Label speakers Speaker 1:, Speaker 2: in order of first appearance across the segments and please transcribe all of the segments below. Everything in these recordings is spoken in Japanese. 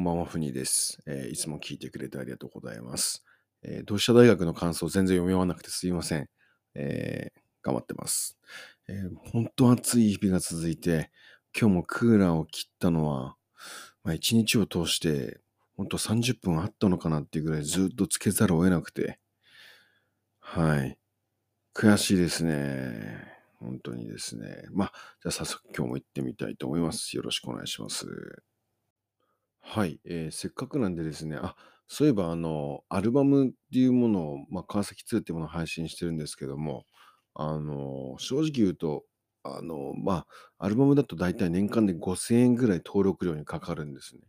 Speaker 1: こんばんは、ふにです、えーいつも聞いてくれてありがとうございます。えー同志社大学の感想全然読み終わらなくてすいません。えー頑張ってます。えー本当暑い日々が続いて、今日もクーラーを切ったのは、まあ、1日を通して、本当30分あったのかなっていうぐらいずっとつけざるを得なくて、はい。悔しいですね。本当にですね。まあ、じゃあ早速今日も行ってみたいと思います。よろしくお願いします。はい、えーせっかくなんでですね、あ、そういえばあの、アルバムっていうものを、まあ、川崎2っていうものを配信してるんですけども、あの、正直言うと、あの、まあ、アルバムだと大体年間で5000円ぐらい登録料にかかるんですね。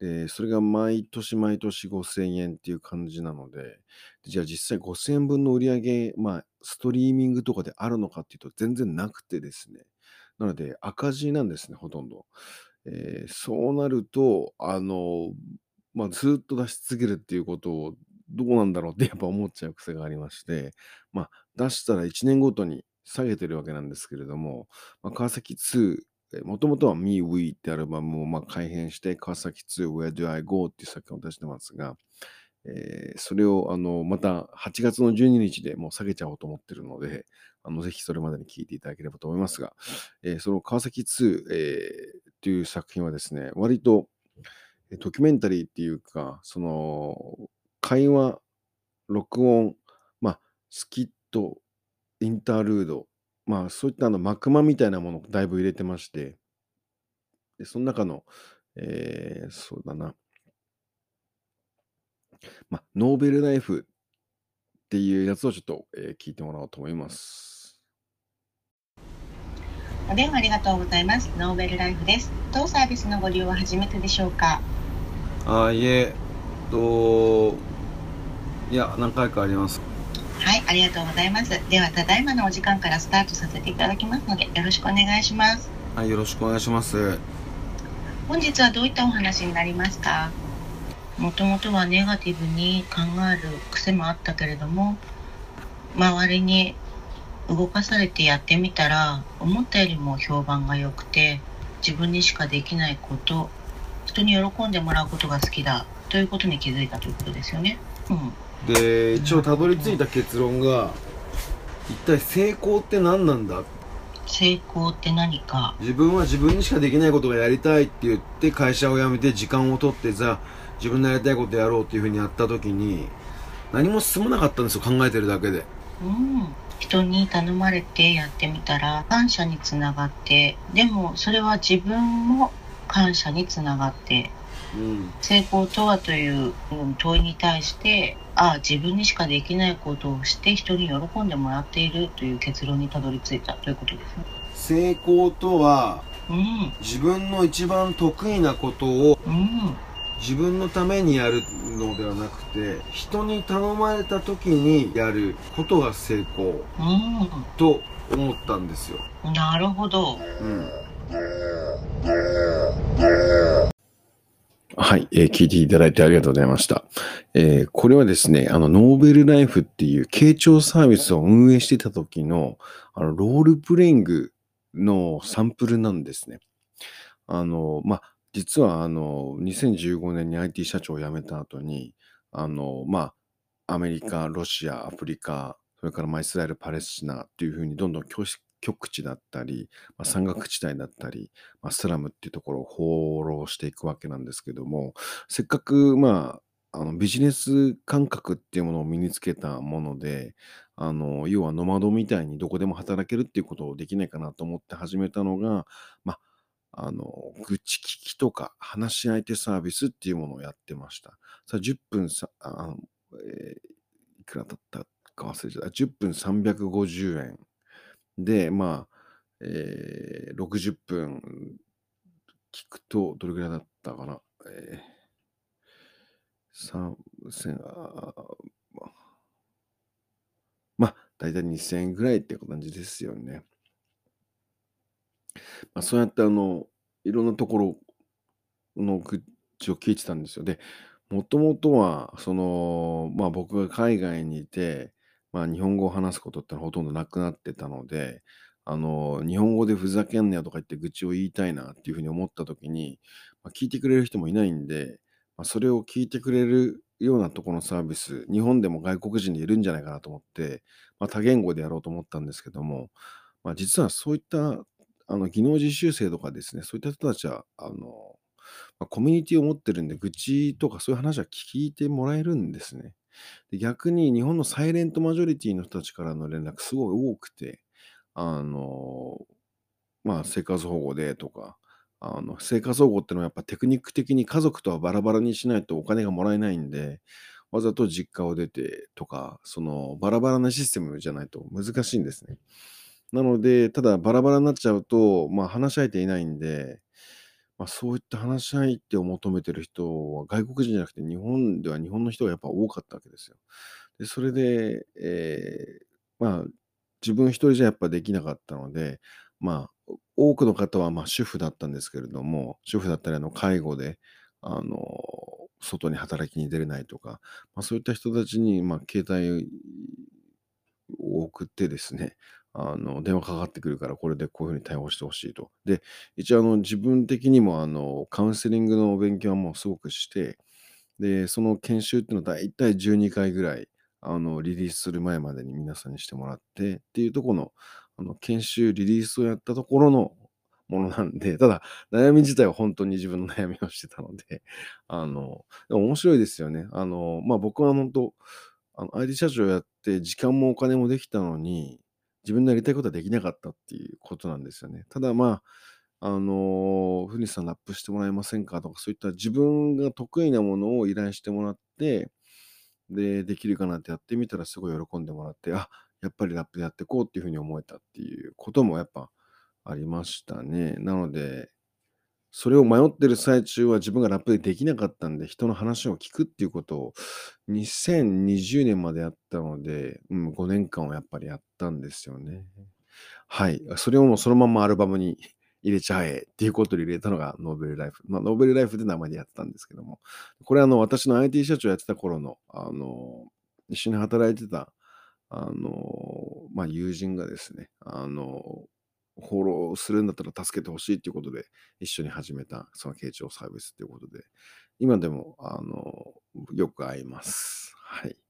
Speaker 1: で、それが毎年毎年5000円っていう感じなので、じゃあ実際5000円分の売り上げ、まあ、ストリーミングとかであるのかっていうと全然なくてですね。なので赤字なんですね、ほとんど。えーそうなると、あの、まあ、ずっと出し続けるっていうことをどうなんだろうってやっぱ思っちゃう癖がありまして、まあ、出したら1年ごとに下げてるわけなんですけれども、まあ、川崎2、もともとは Me We ってアルバムをまあ改編して、川崎2 Where Do I Go っていう作品を出してますが、えーそれをあのまた8月の12日でもう下げちゃおうと思ってるので、あのぜひそれまでに聞いていただければと思いますが、えーその川崎2、えーっていう作品はですね、割とドキュメンタリーっていうか、その会話、録音、まあ、スキット、インタールード、まあそういったあの幕間みたいなものをだいぶ入れてまして、でその中の、えーそうだな、まあ、ノーベルライフっていうやつをちょっと、えー聞いてもらおうと思います。
Speaker 2: お電話ありがとうございます。ノーベルライフです。当サービスのご利用は初めてでしょうか？
Speaker 3: あいえといや何回かあります
Speaker 2: はい、ありがとうございます。では、ただいまのお時間からスタートさせていただきますので、よろしくお願いします。
Speaker 3: はいよろしくお願いします
Speaker 2: 本日はどういったお話になりますか？もともとはネガティブに考える癖もあったけれども、周りに動かされてやってみたら、思ったよりも評判が良くて、自分にしかできないこと、人に喜んでもらうことが好きだということに気づいたということですよね。うん。
Speaker 3: で一応たどり着いた結論が一体成功って何なんだ？
Speaker 2: 成功って何か
Speaker 3: 自分は自分にしかできないことがやりたいって言って会社を辞めて時間を取ってさ自分のやりたいことやろうっていうふうにやった時に何も進まなかったんですよ考えてるだけで
Speaker 2: うん人に頼まれてやってみたら感謝につながってでもそれは自分も感謝につながって
Speaker 3: うん。
Speaker 2: 成功とはといううん問いに対してああ自分にしかできないことをして人に喜んでもらっているという結論にたどり着いたということですね。
Speaker 3: 成功とは
Speaker 2: うん。
Speaker 3: 自分の一番得意なことを
Speaker 2: うん
Speaker 3: 自分のためにやるのではなくて人に頼まれた時にやることが成功
Speaker 2: う
Speaker 3: と思ったんですよ、
Speaker 2: んなるほど。
Speaker 3: うん、
Speaker 1: はい、えー聞いていただいてありがとうございました。えーこれはですね、あの、ノーベルライフっていう傾聴サービスを運営してた時の、あの、ロールプレイングのサンプルなんですね。あの、まあ、実は、あの、2015年に IT 社長を辞めた後に、あの、まあ、アメリカ、ロシア、アフリカ、それからまあイスラエル、パレスチナっていうふうにどんどん極極地だったり、まあ、山岳地帯だったり、まあ、スラムっていうところを放浪していくわけなんですけども、せっかく、まあ、あのビジネス感覚っていうものを身につけたもので、あの要はノマドみたいにどこでも働けるっていうことをできないかなと思って始めたのが、まあ、あの愚痴聞きとか話し相手サービスっていうものをやってました。さあ10分さあの、えーいくらだったか忘れちゃった。10分350円で、まあ、えー60分聞くと、どれぐらいだったかな。えー、3000、あまあ、まあ、だいたい2000円ぐらいって感じですよね。まあ、そうやってあの、いろんなところの愚痴を聞いてたんですよ。で、もともとは、その、まあ僕が海外にいて、まあ日本語を話すことってのはほとんどなくなってたので、あの、日本語でふざけんなよとか言って愚痴を言いたいなっていうふうに思った時に、まあ、聞いてくれる人もいないんで、まあ、それを聞いてくれるようなところのサービス、日本でも外国人でいるんじゃないかなと思って、まあ、多言語でやろうと思ったんですけども、まあ、実はそういったあの技能実習生とかですね、そういった人たちは、あの、まあ、コミュニティを持ってるんで、愚痴とかそういう話は聞いてもらえるんですね。で逆に日本のサイレントマジョリティの人たちからの連絡すごい多くて、あの、まあ、生活保護でとか、あの生活保護ってのはやっぱテクニック的に家族とはバラバラにしないとお金がもらえないんで、わざと実家を出てとか、そのバラバラなシステムじゃないと難しいんですね。なので、ただバラバラになっちゃうと、まあ話し相手いないんで、まあ、そういった話し相手を求めてる人は外国人じゃなくて日本では日本の人がやっぱ多かったわけですよ。で、それで、えーまあ自分一人じゃやっぱできなかったので、まあ多くの方はまあ主婦だったんですけれども、主婦だったりあの介護で、あの、外に働きに出れないとか、まあ、そういった人たちにまあ携帯を送ってですね、あの電話かかってくるからこれでこういうふうに対応してほしいと。で、一応あの自分的にもあのカウンセリングの勉強はもうすごくして、で、その研修っていうのは大体12回ぐらい、あのリリースする前までに皆さんにしてもらってっていうとこのあの研修、リリースをやったところのものなんで、ただ悩み自体は本当に自分の悩みをしてたので、あの、でも面白いですよね。あの、まあ僕は本当、あの IT 社長やって時間もお金もできたのに、自分のやりたいことはできなかったっていうことなんですよね。ただまあ、あの、ふにさんラップしてもらえませんかとか、そういった自分が得意なものを依頼してもらって、で、できるかなってやってみたらすごい喜んでもらって、あ、やっぱりラップでやっていこうっていうふうに思えたっていうこともやっぱありましたね。なので、それを迷ってる最中は自分がラップでできなかったんで、人の話を聞くっていうことを2020年までやったので、うん、5年間はやっぱりやったんですよね。はい。それをもうそのままアルバムに 入れちゃえっていうことで入れたのがノーベルライフ。まあ、ノーベルライフで名前でやってたんですけども、これあの、私の IT 社長やってた頃の、あの、一緒に働いてた、あの、まあ、友人がですね、あの、フォローするんだったら助けてほしいということで一緒に始めたその傾聴サービスということで、今でも、あの、よく会います。はい。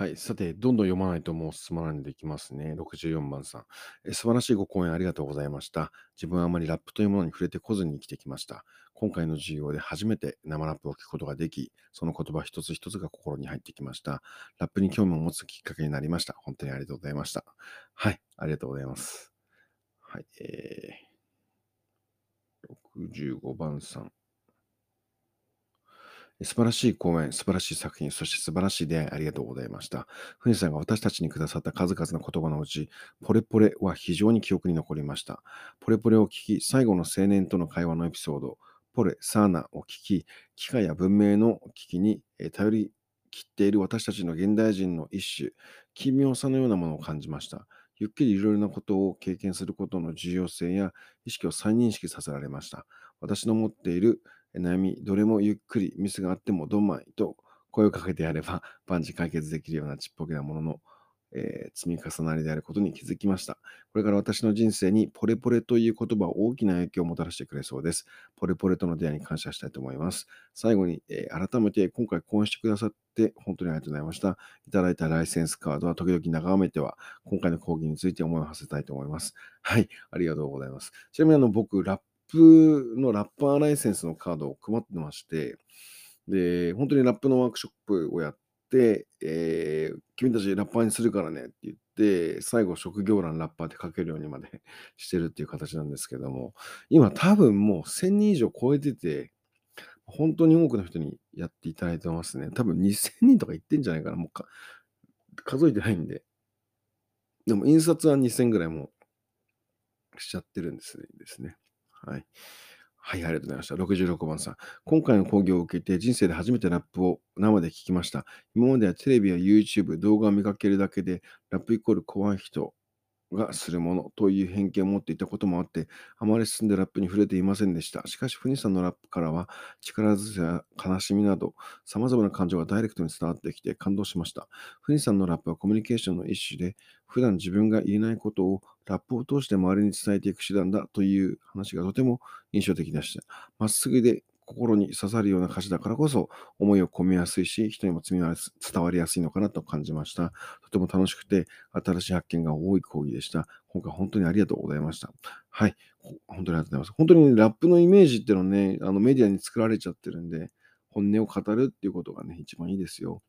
Speaker 1: はい。さて、どんどん読まないともう進まないのでいきますね。64番さん。え素晴らしいご講演ありがとうございました。自分はあまりラップというものに触れてこずに生きてきました。今回の授業で初めて生ラップを聞くことができ、その言葉一つ一つが心に入ってきました。ラップに興味を持つきっかけになりました。本当にありがとうございました。はい。ありがとうございます。はい。えー、65番さん。素晴らしい講演、素晴らしい作品、そして素晴らしい出会いありがとうございました。ふにさんが私たちにくださった数々の言葉のうち、ポレポレは非常に記憶に残りました。ポレポレを聞き、最後の青年との会話のエピソード、ポレ、サーナを聞き、機械や文明の危機に頼り切っている私たちの現代人の一種、奇妙さのようなものを感じました。ゆっくりいろいろなことを経験することの重要性や意識を再認識させられました。私の持っている悩み、どれもゆっくりミスがあってもどんまいと声をかけてやれば 万事解決できるようなちっぽけなものの、えー、積み重なりであることに気づきました。これから私の人生にポレポレという言葉は大きな影響をもたらしてくれそうです。ポレポレとの出会いに感謝したいと思います。最後に、えー、改めて今回講演してくださって本当にありがとうございました。いただいたライセンスカードは時々眺めては今回の講義について思いを馳せたいと思います。はい、ありがとうございます。ちなみにあの僕、ラップのラッパーライセンスのカードを配ってまして、で、本当にラップのワークショップをやって、えー、君たちラッパーにするからねって言って、最後職業欄ラッパーって書けるようにまで してるっていう形なんですけども、今多分もう1000人以上超えてて、本当に多くの人にやっていただいてますね。多分2000人とか言ってんじゃないかな。もうか数えてないんで。でも印刷は2000ぐらいもしちゃってるんですね。ですね。はい。はい、ありがとうございました。66番さん。今回の講義を受けて人生で初めてラップを生で聞きました。今まではテレビや YouTube、動画を見かけるだけで、ラップイコール怖い人がするものという偏見を持っていたこともあって、あまり進んでラップに触れていませんでした。しかし、フニさんのラップからは、力強さや悲しみなど、様々な感情がダイレクトに伝わってきて感動しました。フニさんのラップはコミュニケーションの一種で、普段自分が言えないことをラップを通して周りに伝えていく手段だという話がとても印象的でした。まっすぐで心に刺さるような歌詞だからこそ思いを込めやすいし、人にも伝わりやすいのかなと感じました。とても楽しくて、新しい発見が多い講義でした。今回本当にありがとうございました。はい。本当にありがとうございます。本当に、ね、ラップのイメージっていうのはね、あのメディアに作られちゃってるんで、本音を語るっていうことがね、一番いいですよ。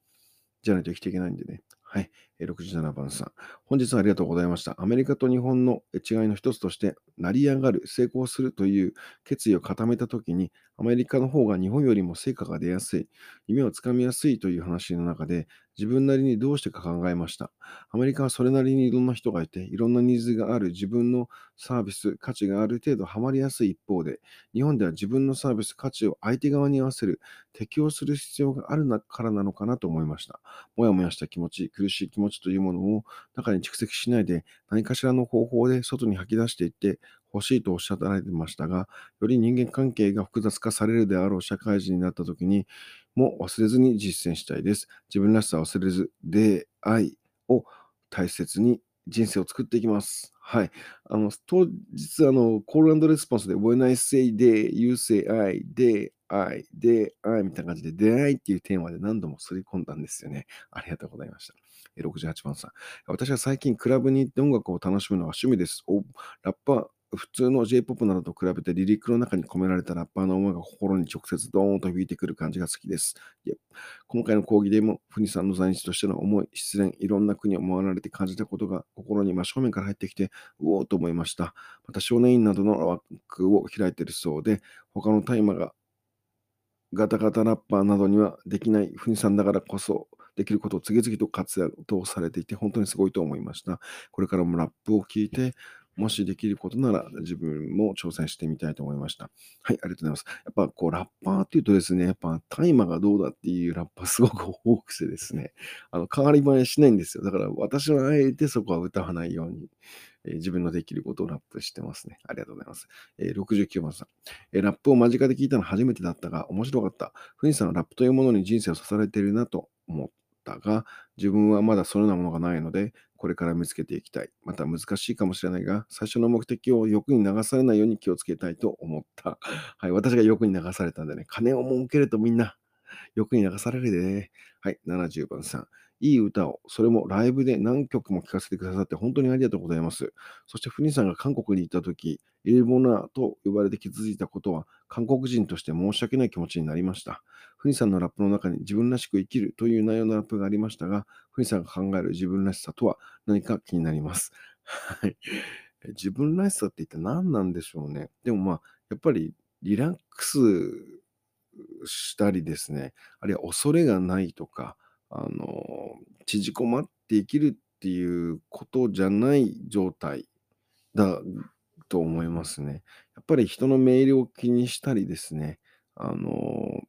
Speaker 1: じゃないと生きていけないんでね。はい。67番さん。本日はありがとうございました。アメリカと日本の違いの一つとして、成り上がる、成功するという決意を固めたときに、アメリカの方が日本よりも成果が出やすい、夢をつかみやすいという話の中で、自分なりにどうしてか考えました。アメリカはそれなりにいろんな人がいて、いろんなニーズがある自分のサービス、価値がある程度ハマりやすい一方で、日本では自分のサービス、価値を相手側に合わせる、適応する必要があるからなのかなと思いました。もやもやした気持ち、苦しい気持ちというものを中に蓄積しないで、何かしらの方法で外に吐き出していって欲しいとおっしゃられてましたが、より人間関係が複雑化されるであろう社会人になった時に、も忘れずに実践したいです。自分らしさを忘れず、出会いを大切に人生を作っていきます。はい。あの、当日、あの、コールレスポンスで、When I say they, you say I, they, I, they, I みたいな感じで、出会いっていうテーマで何度もすり込んだんですよね。ありがとうございました。68番さん。私は最近クラブに行って音楽を楽しむのが趣味です。おラッパー、普通の J-POP などと比べてリリックの中に込められたラッパーの思いが心に直接ドーンと響いてくる感じが好きです。今回の講義でも、フニさんの在日としての思い、失恋、いろんな国を回られて感じたことが心に真正面から入ってきて、うおーと思いました。また少年院などの枠を開いているそうで、他の大麻がガタガタラッパーなどにはできないフニさんだからこそできることを次々と活動されていて、本当にすごいと思いました。これからもラップを聞いて、もしできることなら自分も挑戦してみたいと思いました。はい、ありがとうございます。やっぱこうラッパーっていうとですね、やっぱ大麻がどうだっていうラッパーすごく多くてですね、あの変わり映えしないんですよ。だから私はあえてそこは歌わないように。えー、自分のできることをラップしてますね。ありがとうございます。えー、69番さん、えー、ラップを間近で聞いたの初めてだったが、面白かった。ふにさんはラップというものに人生をされているなと思ったが、自分はまだそのようなものがないので、これから見つけていきたい。また難しいかもしれないが、最初の目的を欲に流されないように気をつけたいと思った。はい、私が欲に流されたんでね、金を儲けるとみんな欲に流されるでね。はい、70番さん。いい歌を、それもライブで何曲も聴かせてくださって本当にありがとうございます。そして、フニさんが韓国に行った時、イルボナーと呼ばれて気づいたことは、韓国人として申し訳ない気持ちになりました。フニさんのラップの中に自分らしく生きるという内容のラップがありましたが、フニさんが考える自分らしさとは何か気になります。はい。自分らしさって一体何なんでしょうね。でもまあ、やっぱりリラックスしたりですね、あるいは恐れがないとか、あの、縮こまって生きるっていうことじゃない状態だと思いますね。やっぱり人の命令を気にしたりですね、あの、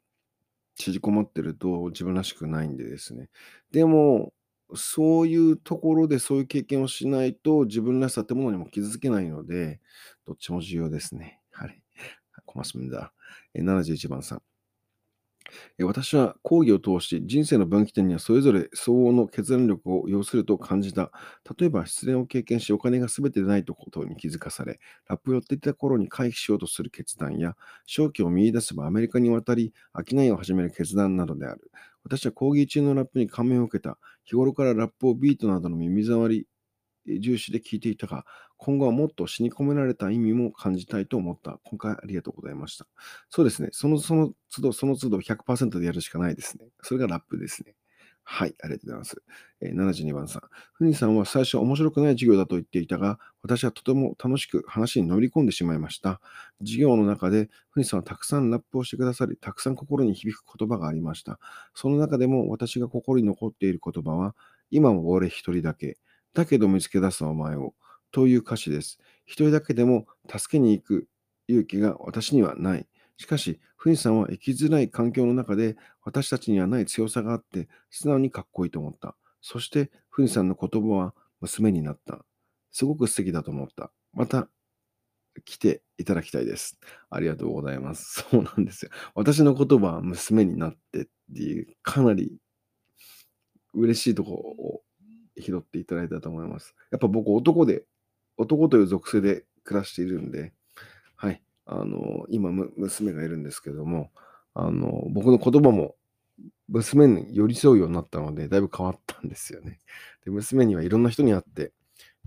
Speaker 1: 縮こまってると自分らしくないんでですね。でも、そういうところでそういう経験をしないと自分らしさってものにも気づけないので、どっちも重要ですね。はい。고맙습니 다。 71番さん。 私は講義を通し人生の分岐点にはそれぞれ相応の決断力を要すると感じた。例えば失恋を経験しお金が全てでないとことに気づかされ、ラップをやっていた頃に回避しようとする決断や、正気を見出せばアメリカに渡り商いを始める決断などである。私は講義中のラップに感銘を受けた。日頃からラップをビートなどの耳障り重視で聞いていたが、今後はもっと死に込められた意味も感じたいと思った。今回ありがとうございました。そうですね。そのその都度、その都度100%でやるしかないですね。それがラップですね。はい、ありがとうございます。えー、72番さん。ふにさんは最初面白くない授業だと言っていたが、私はとても楽しく話に乗り込んでしまいました。授業の中で、ふにさんはたくさんラップをしてくださり、たくさん心に響く言葉がありました。その中でも私が心に残っている言葉は、今も俺一人だけ。だけど見つけ出すお前を。という歌詞です。一人だけでも助けに行く勇気が私にはない。しかし、フニさんは生きづらい環境の中で私たちにはない強さがあって、素直にかっこいいと思った。そして、フニさんの言葉は娘になった。すごく素敵だと思った。また来ていただきたいです。ありがとうございます。そうなんですよ。私の言葉は娘になってっていう、かなり嬉しいところを拾っていただいたと思います。やっぱ僕男で、男という属性で暮らしているんで、はい。あの、今、娘がいるんですけども、あの、僕の言葉も娘に寄り添うようになったので、だいぶ変わったんですよね。で娘にはいろんな人に会って、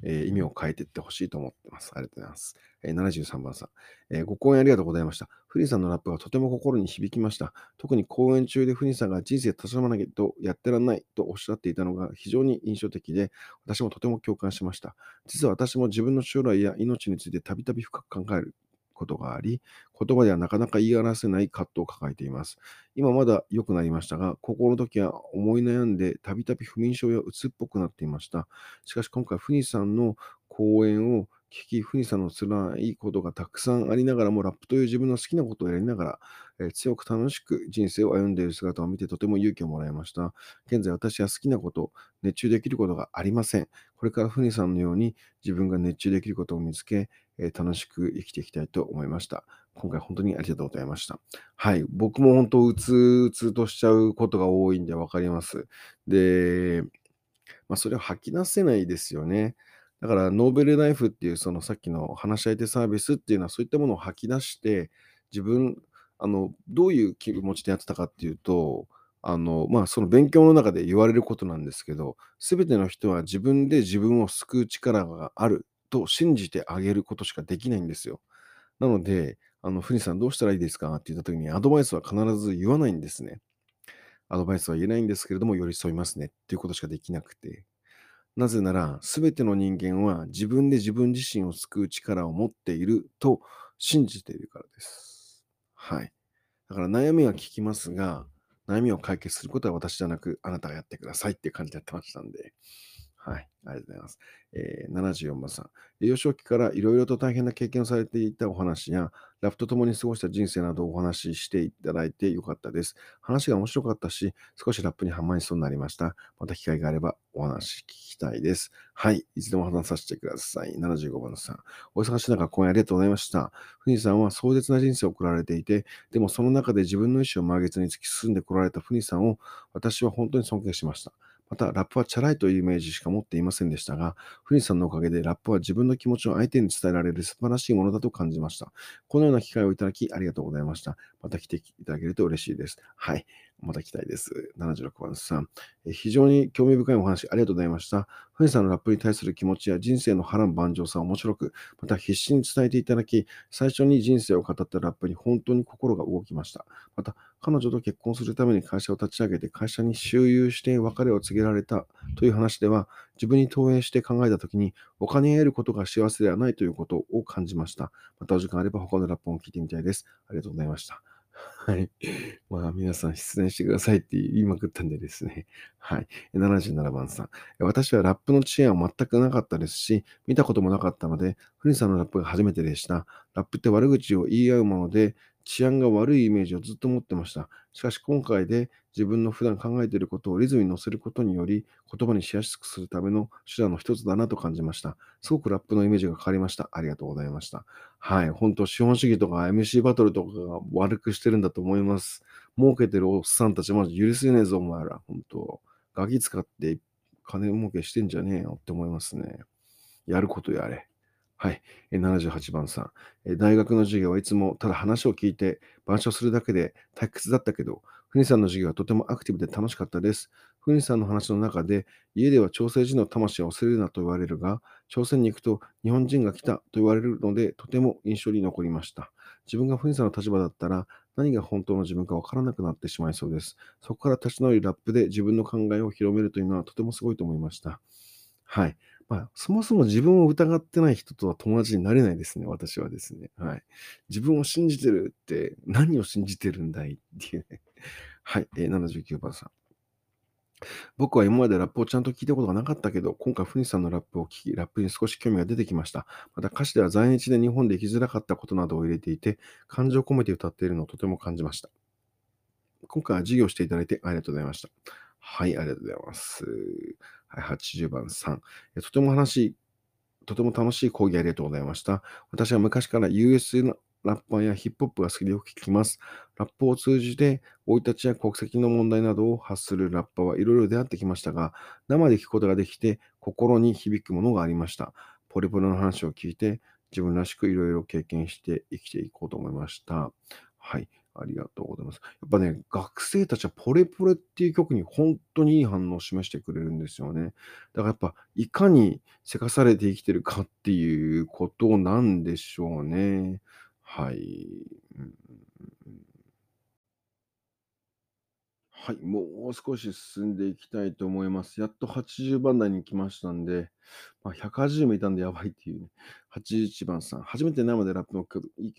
Speaker 1: えー、意味を変えていってほしいと思ってます。ありがとうございます。えー、73番さん、えー、ご講演ありがとうございました。フリーさんのラップがとても心に響きました。特に講演中でフリーさんが人生たしまなきゃとやってらんないとおっしゃっていたのが非常に印象的で、私もとても共感しました。実は私も自分の将来や命についてたびたび深く考えることがあり、言葉ではなかなか言い表せない葛藤を抱えています。今まだ良くなりましたが、高校の時は思い悩んでたびたび不眠症や鬱っぽくなっていました。しかし今回、フニさんの講演を聞き、フニさんの辛いことがたくさんありながらも、ラップという自分の好きなことをやりながら、えー、強く楽しく人生を歩んでいる姿を見てとても勇気をもらいました。現在私は好きなこと、熱中できることがありません。これからフニさんのように自分が熱中できることを見つけ、え、楽しく生きていきたいと思いました。今回本当にありがとうございました。はい。僕も本当、うつうつとしちゃうことが多いんでわかります。で、まあ、それを吐き出せないですよね。だから、ノーベルナイフっていう、そのさっきの話し相手サービスっていうのは、そういったものを吐き出して、自分、あの、どういう気持ちでやってたかっていうと、あの、まあ、その勉強の中で言われることなんですけど、すべての人は自分で自分を救う力があると信じてあげることしかできないんですよ。なので、あの、フニさんどうしたらいいですか？って言った時にアドバイスは必ず言わないんですね。アドバイスは言えないんですけれども、寄り添いますねっていうことしかできなくて。なぜなら、すべての人間は自分で自分自身を救う力を持っていると信じているからです。はい。だから悩みは聞きますが、悩みを解決することは私じゃなく、あなたがやってくださいって感じでやってましたんで。はい。ありがとうございます。えー、74番さん。幼少期からいろいろと大変な経験をされていたお話や、ラフと共に過ごした人生などをお話ししていただいてよかったです。話が面白かったし、少しラップにハマりそうになりました。また機会があればお話聞きたいです。はい。いつでも話させてください。75番さん。お忙しい中、今夜ありがとうございました。ふさんは壮絶な人生を送られていて、でもその中で自分の意思を満月に突き進んでこられたふさんを私は本当に尊敬しました。また、ラップはチャラいというイメージしか持っていませんでしたが、フニさんのおかげでラップは自分の気持ちを相手に伝えられる素晴らしいものだと感じました。このような機会をいただきありがとうございました。また来ていただけると嬉しいです。はい。また来たいです。76番さん。非常に興味深いお話ありがとうございました。フニさんのラップに対する気持ちや人生の波乱万丈さ面白く、また必死に伝えていただき、最初に人生を語ったラップに本当に心が動きました。また、彼女と結婚するために会社を立ち上げて会社に周遊して別れを告げられたという話では、自分に投影して考えたときに、お金を得ることが幸せではないということを感じました。またお時間あれば他のラップを聞いてみたいです。ありがとうございました。はい。まあ、皆さん出演してくださいって言いまくったんでですね。はい。77番さん。私はラップの知恵は全くなかったですし、見たこともなかったので、フニさんのラップが初めてでした。ラップって悪口を言い合うもので、治安が悪いイメージをずっと持ってました。しかし今回で自分の普段考えていることをリズムに乗せることにより言葉にしやすくするための手段の一つだなと感じました。すごくラップのイメージが変わりました。ありがとうございました。はい。本当資本主義とか MC バトルとかが悪くしてるんだと思います。儲けてるおっさんたちマジ許せねえぞ、お前ら。本当ガキ使って金儲けしてんじゃねえよって思いますね。やることやれ。はい。78番さん。大学の授業はいつもただ話を聞いて板書するだけで退屈だったけど、ふにさんの授業はとてもアクティブで楽しかったです。ふにさんの話の中で、家では朝鮮人の魂を忘れるなと言われるが、朝鮮に行くと日本人が来たと言われるので、とても印象に残りました。自分がふにさんの立場だったら、何が本当の自分かわからなくなってしまいそうです。そこから立ち直りラップで自分の考えを広めるというのはとてもすごいと思いました。はい。まあ、そもそも自分を疑ってない人とは友達になれないですね、私はですね。はい。自分を信じてるって何を信じてるんだいっていうね。はい。えー、79番さん。僕は今までラップをちゃんと聞いたことがなかったけど、今回、フニさんのラップを聞き、ラップに少し興味が出てきました。また歌詞では在日で日本で生きづらかったことなどを入れていて、感情を込めて歌っているのをとても感じました。今回は授業していただいてありがとうございました。はい、ありがとうございます。はい、80番3。とても話、とても楽しい講義ありがとうございました。私は昔から US のラッパーやヒップホップが好きでよく聞きます。ラップを通じて、生い立ちや国籍の問題などを発するラッパーはいろいろ出会ってきましたが、生で聞くことができて、心に響くものがありました。ポリポリの話を聞いて、自分らしくいろいろ経験して生きていこうと思いました。はい。ありがとうございます。やっぱね、学生たちはポレポレっていう曲に本当にいい反応を示してくれるんですよね。だからやっぱ、いかにせかされて生きてるかっていうことなんでしょうね。はい。はい、もう少し進んでいきたいと思います。やっと80番台に来ましたんで、まあ、180もいたんでやばいっていうね。81番さん、初めて生でラップの曲、い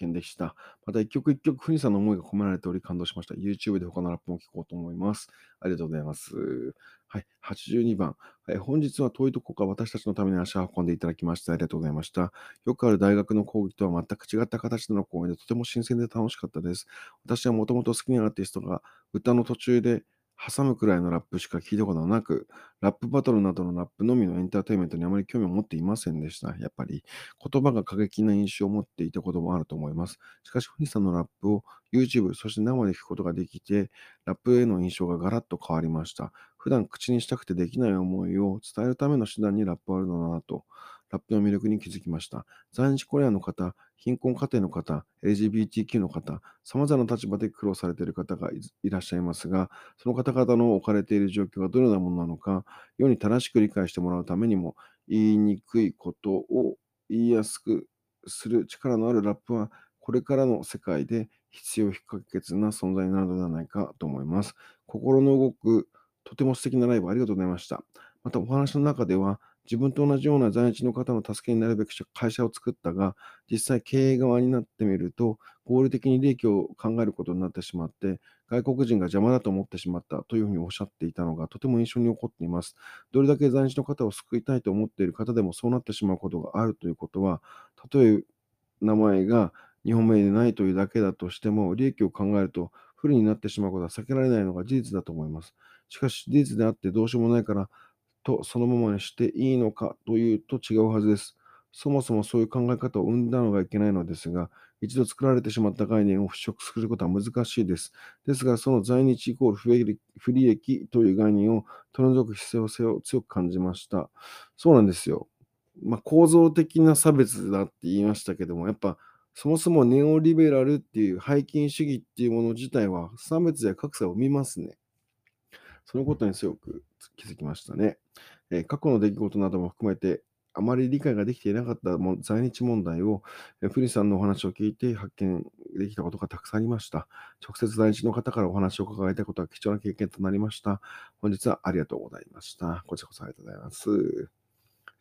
Speaker 1: い経験でした。また一曲一曲、ふにさんの思いが込められており感動しました。YouTube で他のラップも聴こうと思います。ありがとうございます。はい、82番、はい、本日は遠いとこか私たちのために足を運んでいただきましてありがとうございました。よくある大学の講義とは全く違った形での講演でとても新鮮で楽しかったです。私はもともと好きなアーティストが歌の途中で挟むくらいのラップしか聞いたことなく、ラップバトルなどのラップのみのエンターテインメントにあまり興味を持っていませんでした。やっぱり言葉が過激な印象を持っていたこともあると思います。しかし、フニさんのラップを YouTube、そして生で聞くことができて、ラップへの印象がガラッと変わりました。普段口にしたくてできない思いを伝えるための手段にラップはあるのだなと、ラップの魅力に気づきました。在日コリアの方、貧困家庭の方、LGBTQ の方、様々な立場で苦労されている方がいいらっしゃいますが、その方々の置かれている状況がどのようなものなのか、世に正しく理解してもらうためにも、言いにくいことを言いやすくする力のあるラップは、これからの世界で必要不可欠な存在になるのではないかと思います。心の動く、とても素敵なライブありがとうございました。またお話の中では、自分と同じような在日の方の助けになるべく会社を作ったが、実際経営側になってみると、合理的に利益を考えることになってしまって、外国人が邪魔だと思ってしまったというふうにおっしゃっていたのがとても印象に残っています。どれだけ在日の方を救いたいと思っている方でもそうなってしまうことがあるということは、たとえ名前が日本名でないというだけだとしても、利益を考えると不利になってしまうことは避けられないのが事実だと思います。しかし、事実であってどうしようもないから、とそのままにしていいのかというと違うはずです。そもそもそういう考え方を生んだのがいけないのですが、一度作られてしまった概念を払拭することは難しいです。ですが、その在日イコール不利益という概念を取り除く必要性を強く感じました。そうなんですよ。まあ、構造的な差別だって言いましたけども、やっぱそもそもネオリベラルっていう背筋主義っていうもの自体は差別や格差を生みますね。そのことに強く気づきましたね。え過去の出来事なども含めて、あまり理解ができていなかったも在日問題を、えー、フリさんのお話を聞いて発見できたことがたくさんありました。直接在日の方からお話を伺えたいことは貴重な経験となりました。本日はありがとうございました。こちらこそありがとうございます。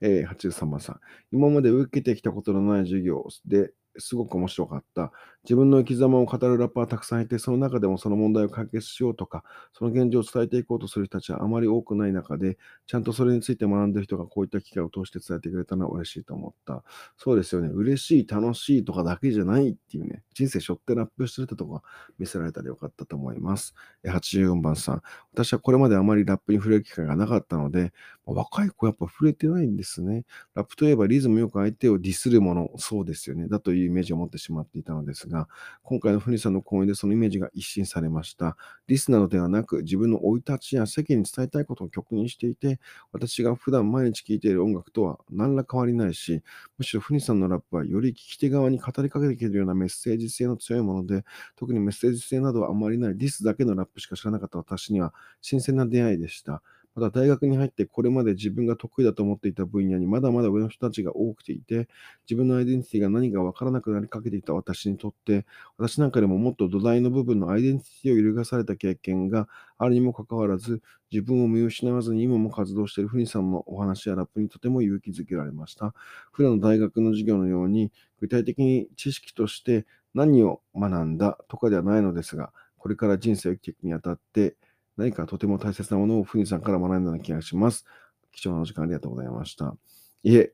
Speaker 1: えー、83番さん。今まで受けてきたことのない授業ですごく面白かった。自分の生き様を語るラッパーはたくさんいて、その中でもその問題を解決しようとか、その現状を伝えていこうとする人たちはあまり多くない中で、ちゃんとそれについて学んでる人がこういった機会を通して伝えてくれたのは嬉しいと思った。そうですよね。嬉しい、楽しいとかだけじゃないっていうね、人生背負ってラップしてるってとこが見せられたらよかったと思います。84番さん。私はこれまであまりラップに触れる機会がなかったので、若い子やっぱ触れてないんですね。ラップといえばリズムよく相手をディスるもの、そうですよね。だというイメージを持ってしまっていたのですが、が今回のフニさんの講演でそのイメージが一新されました。ディスなどではなく、自分の生い立ちや世間に伝えたいことを曲にしていて、私が普段毎日聴いている音楽とは何ら変わりないし、むしろフニさんのラップはより聞き手側に語りかけていけるようなメッセージ性の強いもので、特にメッセージ性などはあまりないディスだけのラップしか知らなかった私には新鮮な出会いでした。また大学に入ってこれまで自分が得意だと思っていた分野にまだまだ上の人たちが多くていて、自分のアイデンティティが何かわからなくなりかけていた私にとって、私なんかでももっと土台の部分のアイデンティティを揺るがされた経験があるにもかかわらず、自分を見失わずに今も活動しているフニさんのお話やラップにとても勇気づけられました。普段の大学の授業のように、具体的に知識として何を学んだとかではないのですが、これから人生を生きていくにあたって、何かとても大切なものを富士さんから学んだような気がします。貴重なお時間ありがとうございました。いえ、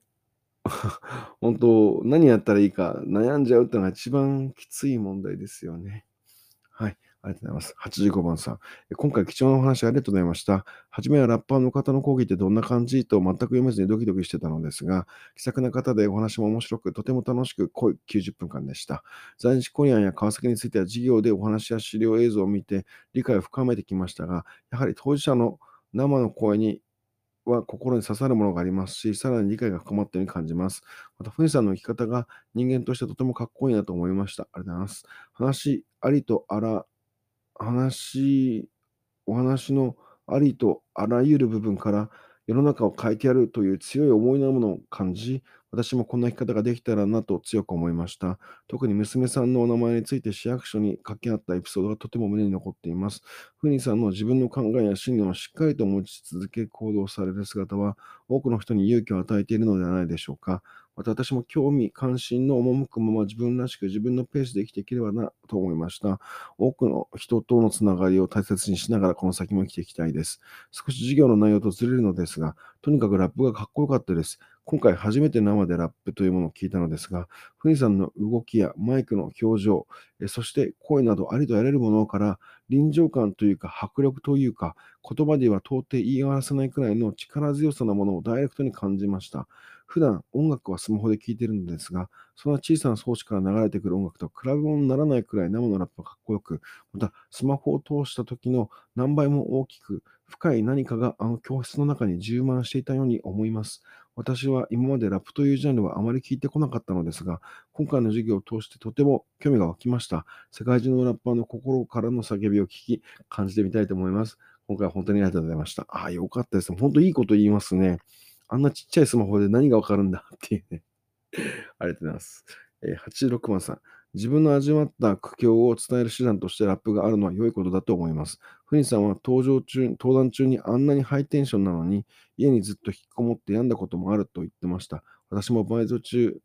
Speaker 1: 本当、何やったらいいか悩んじゃうってのが一番きつい問題ですよね。はい。ありがとうございます。85番さん。今回貴重なお話ありがとうございました。はじめはラッパーの方の講義ってどんな感じと全く読めずにドキドキしてたのですが、気さくな方でお話も面白く、とても楽しく濃い90分間でした。在日コリアンや川崎については授業でお話や資料映像を見て理解を深めてきましたが、やはり当事者の生の声には心に刺さるものがありますし、さらに理解が深まったように感じます。また、ふにさんの生き方が人間としてとてもかっこいいなと思いました。ありがとうございます。話ありとあら、話、お話のありとあらゆる部分から世の中を変えてやるという強い思いのものを感じ、私もこんな生き方ができたらなと強く思いました。特に娘さんのお名前について市役所に掛け合ったエピソードがとても胸に残っています。ふにさんの自分の考えや信念をしっかりと持ち続け行動される姿は多くの人に勇気を与えているのではないでしょうか。また私も興味関心の赴くまま自分らしく自分のペースで生きていければなと思いました。多くの人とのつながりを大切にしながらこの先も生きていきたいです。少し授業の内容とずれるのですが、とにかくラップがかっこよかったです。今回初めて生でラップというものを聞いたのですが、ふにさんの動きやマイクの表情、そして声などありとあらゆるものから臨場感というか迫力というか言葉では到底言い表せないくらいの力強さなものをダイレクトに感じました。普段音楽はスマホで聴いてるのですが、そんな小さな装置から流れてくる音楽と比べ物にならないくらい生のラップがかっこよく、またスマホを通した時の何倍も大きく深い何かがあの教室の中に充満していたように思います。私は今までラップというジャンルはあまり聞いてこなかったのですが、今回の授業を通してとても興味が湧きました。世界中のラッパーの心からの叫びを聞き、感じてみたいと思います。今回は本当にありがとうございました。ああ、よかったです。本当いいこと言いますね。あんなちっちゃいスマホで何がわかるんだっていうね。ありがとうございます。えー、86番さん。自分の味わった苦境を伝える手段としてラップがあるのは良いことだと思います。フニさんは登場中、登壇中にあんなにハイテンションなのに、家にずっと引きこもって病んだこともあると言ってました。私もバイト中、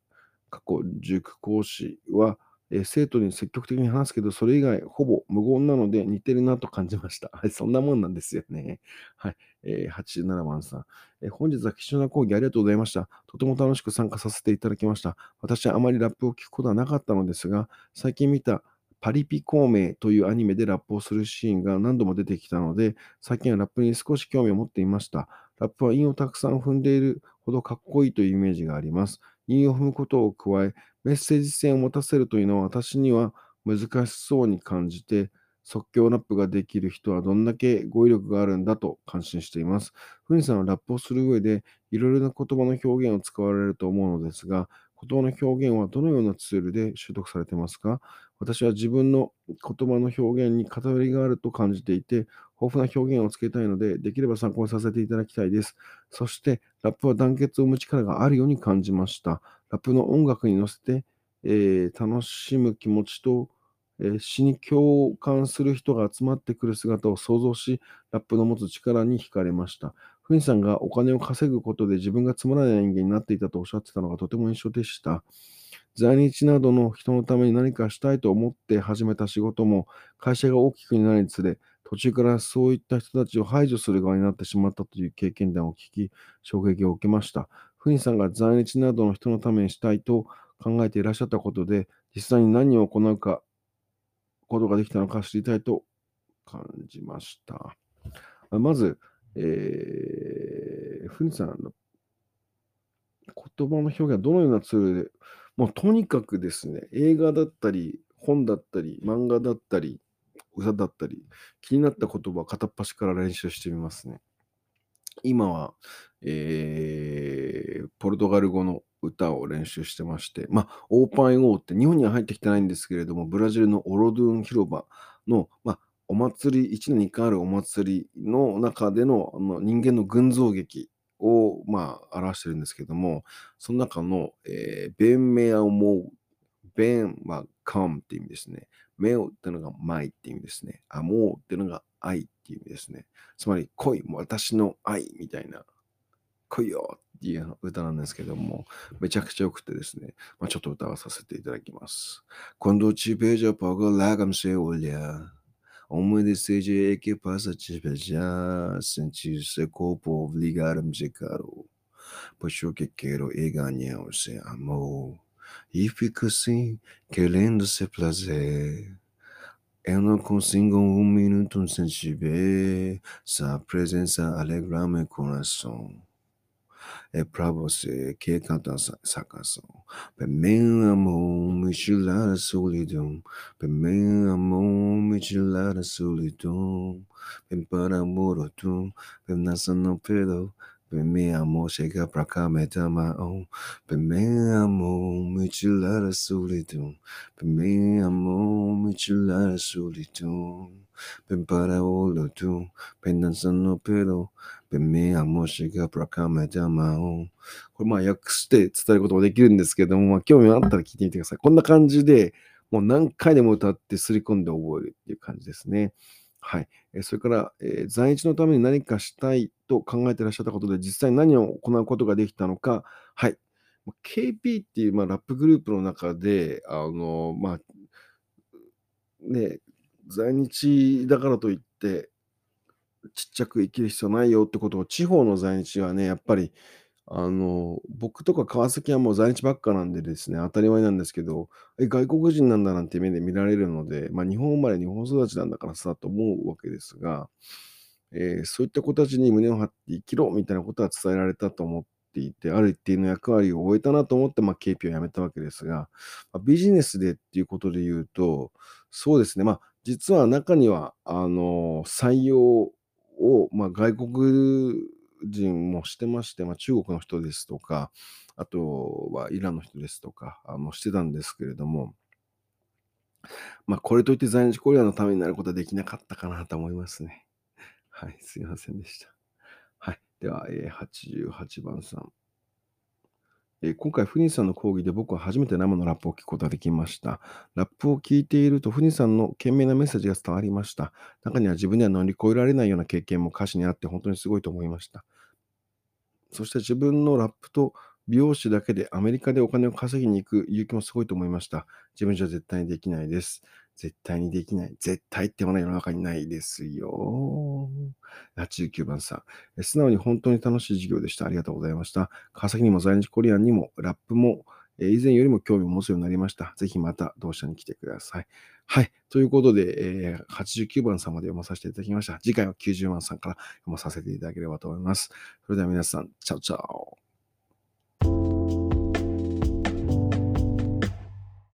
Speaker 1: 過去塾講師は、え生徒に積極的に話すけど、それ以外ほぼ無言なので似てるなと感じました。はい、そんなもんなんですよね。はい、えー87番さん、えー本日は貴重な講義ありがとうございました。とても楽しく参加させていただきました。私はあまりラップを聞くことはなかったのですが、最近見たパリピ孔明というアニメでラップをするシーンが何度も出てきたので、最近はラップに少し興味を持っていました。ラップは韻をたくさん踏んでいるほどかっこいいというイメージがあります。韻を踏むことを加え、メッセージ性を持たせるというのは私には難しそうに感じて、即興ラップができる人はどんだけ語彙力があるんだと感心しています。ふにさんはラップをする上でいろいろな言葉の表現を使われると思うのですが、言葉の表現はどのようなツールで習得されてますか？私は自分の言葉の表現に偏りがあると感じていて、豊富な表現をつけたいので、できれば参考にさせていただきたいです。そして、ラップは団結を生む力があるように感じました。ラップの音楽に乗せて、えー楽しむ気持ちと、えー詩に共感する人が集まってくる姿を想像し、ラップの持つ力に惹かれました。フニさんがお金を稼ぐことで自分がつまらない人間になっていたとおっしゃってたのがとても印象でした。在日などの人のために何かしたいと思って始めた仕事も会社が大きくなるにつれ途中からそういった人たちを排除する側になってしまったという経験談を聞き衝撃を受けました。フニさんが在日などの人のためにしたいと考えていらっしゃったことで実際に何を行うかことができたのか知りたいと感じました。まず、えー、フニさんの言葉の表現はどのようなツールで、もうとにかくですね、映画だったり、本だったり、漫画だったり、歌だったり、気になった言葉片っ端から練習してみますね。今は、えーポルトガル語の歌を練習してまして、まあ、オーパンオーって日本には入ってきてないんですけれども、ブラジルのオロドゥン広場の、まあ、お祭り、1年に1回あるお祭りの中でのあの人間の群像劇を、まあ、表してるんですけども、その中の、えー、ベンメアモペンは come って意味ですね。mail っていうのが my って意味ですね。アモうっていうのが愛って意味ですね。つまり恋、私の愛みたいな。来いよっていう歌なんですけども、めちゃくちゃ良くてですね、まあ、ちょっと歌わさせていただきます。今度チペジャパゴラガムセオリア。オムデセジエケパサチペジャー。センチセコポブリガルムジェカロ。ポシュケケロエガニャオセアモー。E fico assim, querendo ser prazer. Eu não consigo um minuto sem te ver, sua presença alegra meu coração. É pra você que canta essa, canção. Pra meu amor, me tirar da solidão. Pra meu amor, me tirar da solidão. Vem para amor tu, vem nessa não perdo. Veniamo chega pra cá, metamaon. Veniamo, mutila la solidão. Veniamo, mutila la solidão. Vem para o luto, penança no pelo. Veniamo chega pra cá, metamaon. これまあ訳して伝えることもできるんですけども、まあ、興味があったら聞いてみてください。こんな感じで、もう何回でも歌ってすり込んで覚えるっていう感じですね。はい。それから、えー在日のために何かしたいと考えてらっしゃったことで、実際に何を行うことができたのか、はい。KP っていう、まあ、ラップグループの中で、あの、まあ、ね、在日だからといって、ちっちゃく生きる必要ないよってことを、地方の在日はね、やっぱり、あの、僕とか川崎はもう在日ばっかなんでですね、当たり前なんですけど、え、外国人なんだなんて目で見られるので、まあ、日本生まれ、日本育ちなんだからさ、と思うわけですが、えーそういった子たちに胸を張って生きろみたいなことは伝えられたと思っていて、ある一定の役割を終えたなと思って、まあ、KP を辞めたわけですが、まあビジネスでっていうことで言うと、そうですね、まあ、実は中には、あの、採用を、まあ、外国人もしてまして、まあ、中国の人ですとか、あとはイランの人ですとか、あのしてたんですけれども、まあ、これといって在日コリアのためになることはできなかったかなと思いますね。はい、すいませんでした。はい。では、え88番さん。え今回、フニさんの講義で僕は初めて生のラップを聞くことができました。ラップを聞いていると、フニさんの懸命なメッセージが伝わりました。中には自分では乗り越えられないような経験も歌詞にあって本当にすごいと思いました。そして自分のラップと美容師だけでアメリカでお金を稼ぎに行く勇気もすごいと思いました。自分じゃ絶対にできないです。絶対にできない。絶対ってものは世の中にないですよ。89番さん。素直に本当に楽しい授業でした。ありがとうございました。川崎にも在日コリアンにもラップも、え以前よりも興味を持つようになりました。ぜひまた同社に来てください。はい。ということで、えー89番さんまで読まさせていただきました。次回は90番さんから読まさせていただければと思います。それでは皆さん、チャオチャオ。